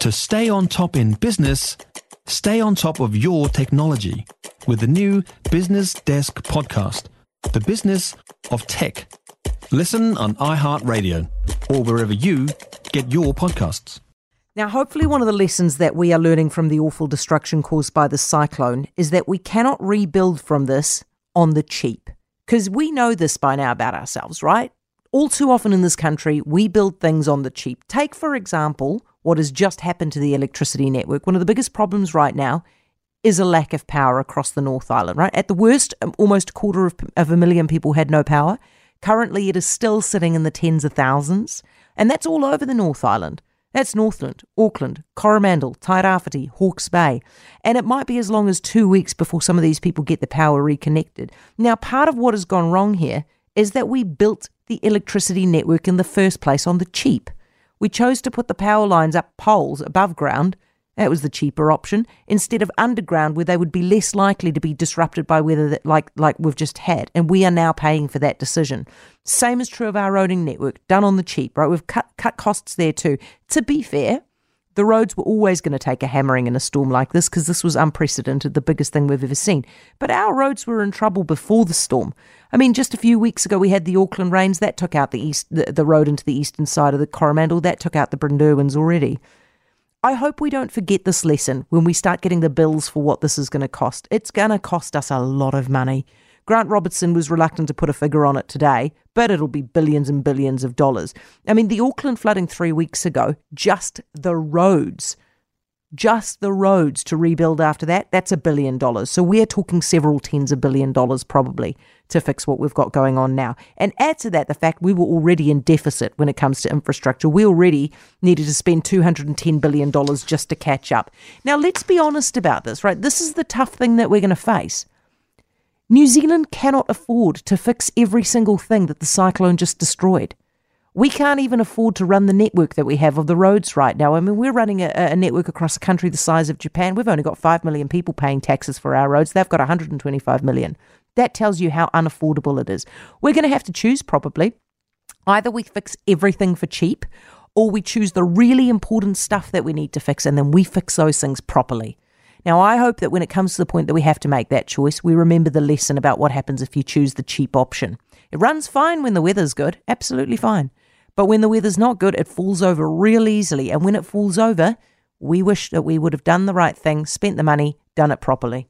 To stay on top in business, stay on top of your technology with the new Business Desk podcast, The Business of Tech. Listen on iHeartRadio or wherever you get your podcasts. Now, hopefully, one of the lessons that we are learning from the awful destruction caused by the cyclone is that we cannot rebuild from this on the cheap. Because we know this by now about ourselves, right? All too often in this country, we build things on the cheap. Take, for example, what has just happened to the electricity network. One of the biggest problems right now is a lack of power across the North Island, right? At the worst, um, almost a quarter of, of a million people had no power. Currently, it is still sitting in the tens of thousands, and that's all over the North Island. That's Northland, Auckland, Coromandel, Tairāwhiti, Hawke's Bay. And it might be as long as two weeks before some of these people get the power reconnected. Now, part of what has gone wrong here is that we built the electricity network in the first place on the cheap. We chose to put the power lines up poles above ground that was the cheaper option instead of underground, where they would be less likely to be disrupted by weather that, like like we've just had. And we are now paying for that decision. Same is true of our roading network, done on the cheap, right? We've cut cut costs there too. To be fair, the roads were always going to take a hammering in a storm like this because this was unprecedented, the biggest thing we've ever seen. But our roads were in trouble before the storm. I mean, just a few weeks ago, we had the Auckland rains that took out the east, the, the road into the eastern side of the Coromandel. That took out the Brynderwyns already. I hope we don't forget this lesson when we start getting the bills for what this is going to cost. It's going to cost us a lot of money. Grant Robertson was reluctant to put a figure on it today, but it'll be billions and billions of dollars. I mean, the Auckland flooding three weeks ago, just the roads just the roads to rebuild after that, that's a billion dollars. So we're talking several tens of billion dollars probably to fix what we've got going on now. And add to that the fact we were already in deficit when it comes to infrastructure. We already needed to spend $210 billion just to catch up. Now, let's be honest about this, right? This is the tough thing that we're going to face. New Zealand cannot afford to fix every single thing that the cyclone just destroyed. We can't even afford to run the network that we have of the roads right now. I mean, we're running a, a, network across a country the size of Japan. We've only got 5 million people paying taxes for our roads. They've got 125 million. That tells you how unaffordable it is. We're going to have to choose probably. Either we fix everything for cheap or we choose the really important stuff that we need to fix and then we fix those things properly. Now, I hope that when it comes to the point that we have to make that choice, we remember the lesson about what happens if you choose the cheap option. It runs fine when the weather's good, absolutely fine. But when the weather's not good, it falls over real easily. And when it falls over, we wish that we would have done the right thing, spent the money, done it properly.